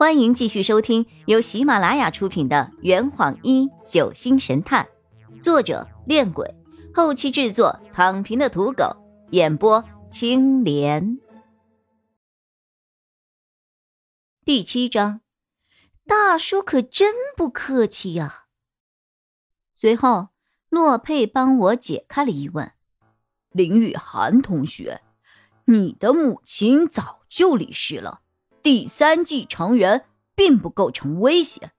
欢迎继续收听由喜马拉雅出品的《圆谎一九星神探》，作者：恋鬼，后期制作：躺平的土狗，演播：青莲。第七章，大叔可真不客气呀。随后，洛佩帮我解开了疑问：林雨涵同学，你的母亲早就离世了。第三继承人并不构成威胁，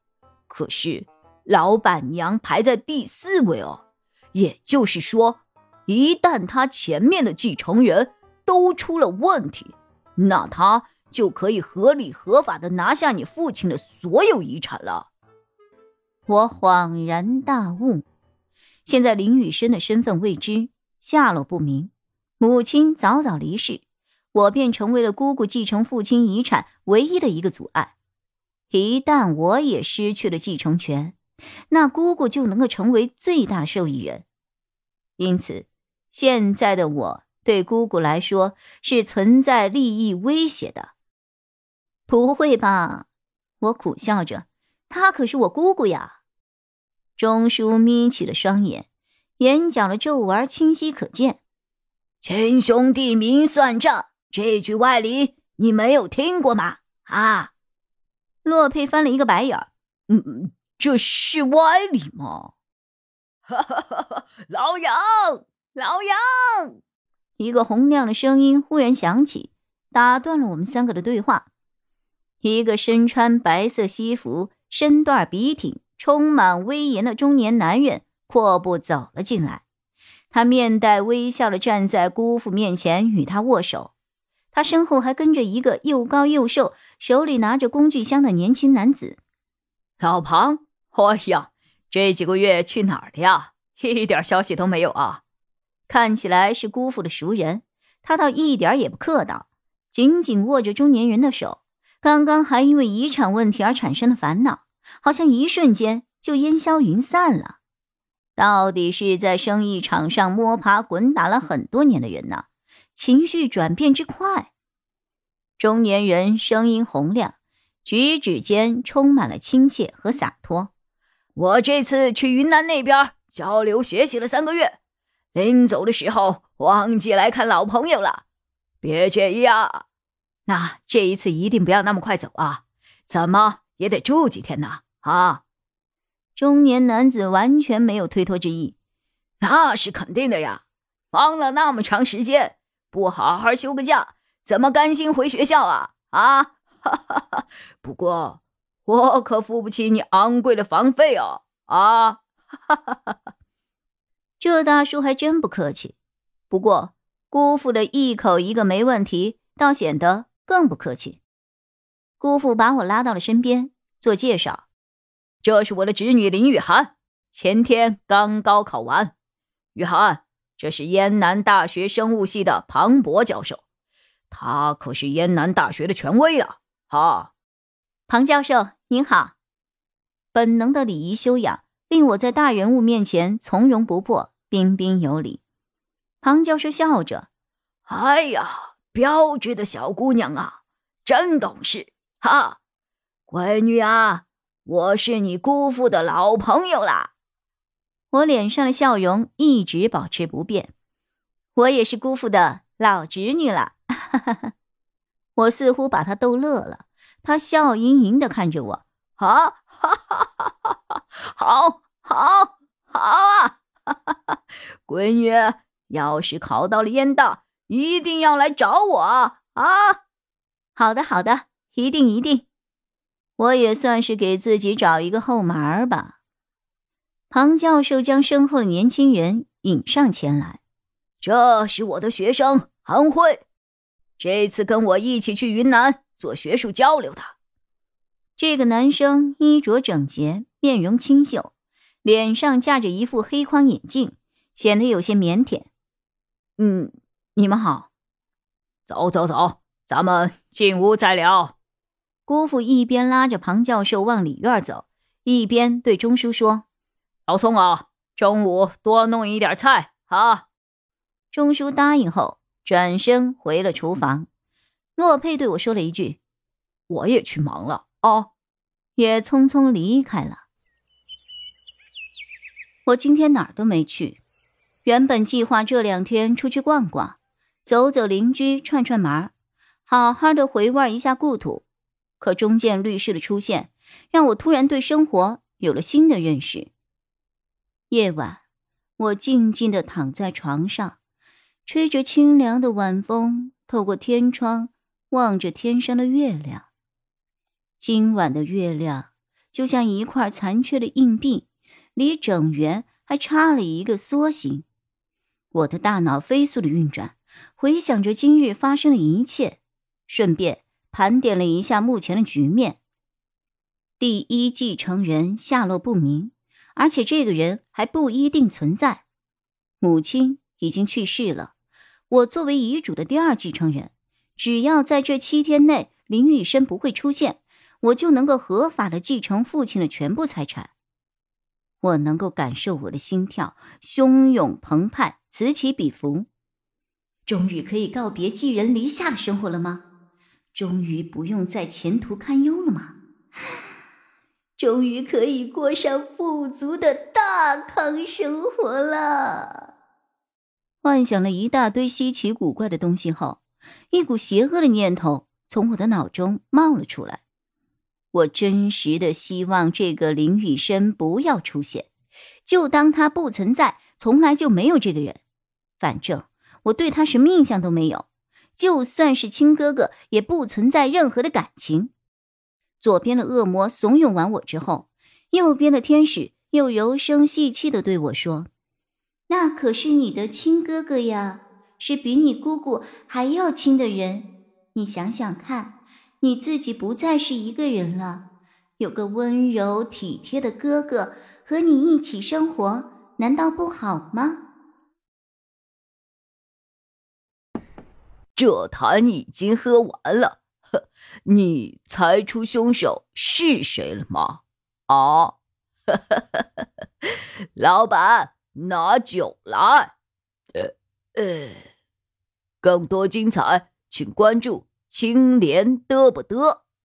可是老板娘排在第四位哦。也就是说，一旦他前面的继承人都出了问题，那他就可以合理合法的拿下你父亲的所有遗产了。我恍然大悟，现在林雨生的身份未知，下落不明，母亲早早离世。我便成为了姑姑继承父亲遗产唯一的一个阻碍。一旦我也失去了继承权，那姑姑就能够成为最大的受益人。因此，现在的我对姑姑来说是存在利益威胁的。不会吧？我苦笑着，她可是我姑姑呀。钟叔眯起了双眼，眼角的皱纹清晰可见。亲兄弟明算账。这句歪理你没有听过吗？啊！洛佩翻了一个白眼儿，嗯，这是歪理吗？哈哈哈哈！老杨，老杨！一个洪亮的声音忽然响起，打断了我们三个的对话。一个身穿白色西服、身段笔挺、充满威严的中年男人阔步走了进来，他面带微笑的站在姑父面前，与他握手。他身后还跟着一个又高又瘦、手里拿着工具箱的年轻男子。老庞，哎呀，这几个月去哪儿了呀？一点消息都没有啊！看起来是姑父的熟人，他倒一点也不客套，紧紧握着中年人的手。刚刚还因为遗产问题而产生的烦恼，好像一瞬间就烟消云散了。到底是在生意场上摸爬滚打了很多年的人呢？情绪转变之快，中年人声音洪亮，举止间充满了亲切和洒脱。我这次去云南那边交流学习了三个月，临走的时候忘记来看老朋友了，别介意啊。那这一次一定不要那么快走啊，怎么也得住几天呢？啊！中年男子完全没有推脱之意。那是肯定的呀，忙了那么长时间。不好好休个假，怎么甘心回学校啊？啊！哈哈哈！不过我可付不起你昂贵的房费哦！啊！哈哈哈！这大叔还真不客气。不过姑父的一口一个没问题，倒显得更不客气。姑父把我拉到了身边，做介绍：“这是我的侄女林雨涵，前天刚高考完。雨涵。”这是燕南大学生物系的庞博教授，他可是燕南大学的权威啊！哈，庞教授您好。本能的礼仪修养令我在大人物面前从容不迫、彬彬有礼。庞教授笑着：“哎呀，标致的小姑娘啊，真懂事！哈，闺女啊，我是你姑父的老朋友啦。”我脸上的笑容一直保持不变，我也是姑父的老侄女了。哈哈哈我似乎把他逗乐了，他笑盈盈的看着我，啊，哈哈哈哈，好，好，好啊！闺女，要是考到了燕大，一定要来找我啊！好的，好的，一定一定。我也算是给自己找一个后门吧。庞教授将身后的年轻人引上前来，这是我的学生韩慧，这次跟我一起去云南做学术交流的。这个男生衣着整洁，面容清秀，脸上架着一副黑框眼镜，显得有些腼腆。嗯，你们好，走走走，咱们进屋再聊。姑父一边拉着庞教授往里院走，一边对钟叔说。老宋啊，中午多弄一点菜啊！钟叔答应后，转身回了厨房。洛佩对我说了一句：“我也去忙了，哦，也匆匆离开了。我今天哪儿都没去，原本计划这两天出去逛逛，走走邻居，串串门好好的回味一下故土。可中建律师的出现，让我突然对生活有了新的认识。夜晚，我静静的躺在床上，吹着清凉的晚风，透过天窗望着天上的月亮。今晚的月亮就像一块残缺的硬币。离整圆还差了一个缩形，我的大脑飞速的运转，回想着今日发生的一切，顺便盘点了一下目前的局面。第一继承人下落不明，而且这个人还不一定存在。母亲已经去世了，我作为遗嘱的第二继承人，只要在这七天内林雨生不会出现，我就能够合法的继承父亲的全部财产。我能够感受我的心跳汹涌澎湃，此起彼伏。终于可以告别寄人篱下的生活了吗？终于不用再前途堪忧了吗？终于可以过上富足的大康生活了。幻想了一大堆稀奇古怪的东西后，一股邪恶的念头从我的脑中冒了出来。我真实的希望这个林雨生不要出现，就当他不存在，从来就没有这个人。反正我对他什么印象都没有，就算是亲哥哥，也不存在任何的感情。左边的恶魔怂恿完我之后，右边的天使又柔声细气的对我说：“那可是你的亲哥哥呀，是比你姑姑还要亲的人，你想想看。”你自己不再是一个人了，有个温柔体贴的哥哥和你一起生活，难道不好吗？这坛已经喝完了，你猜出凶手是谁了吗？啊，老板，拿酒来。呃呃，更多精彩，请关注。青莲嘚不嘚？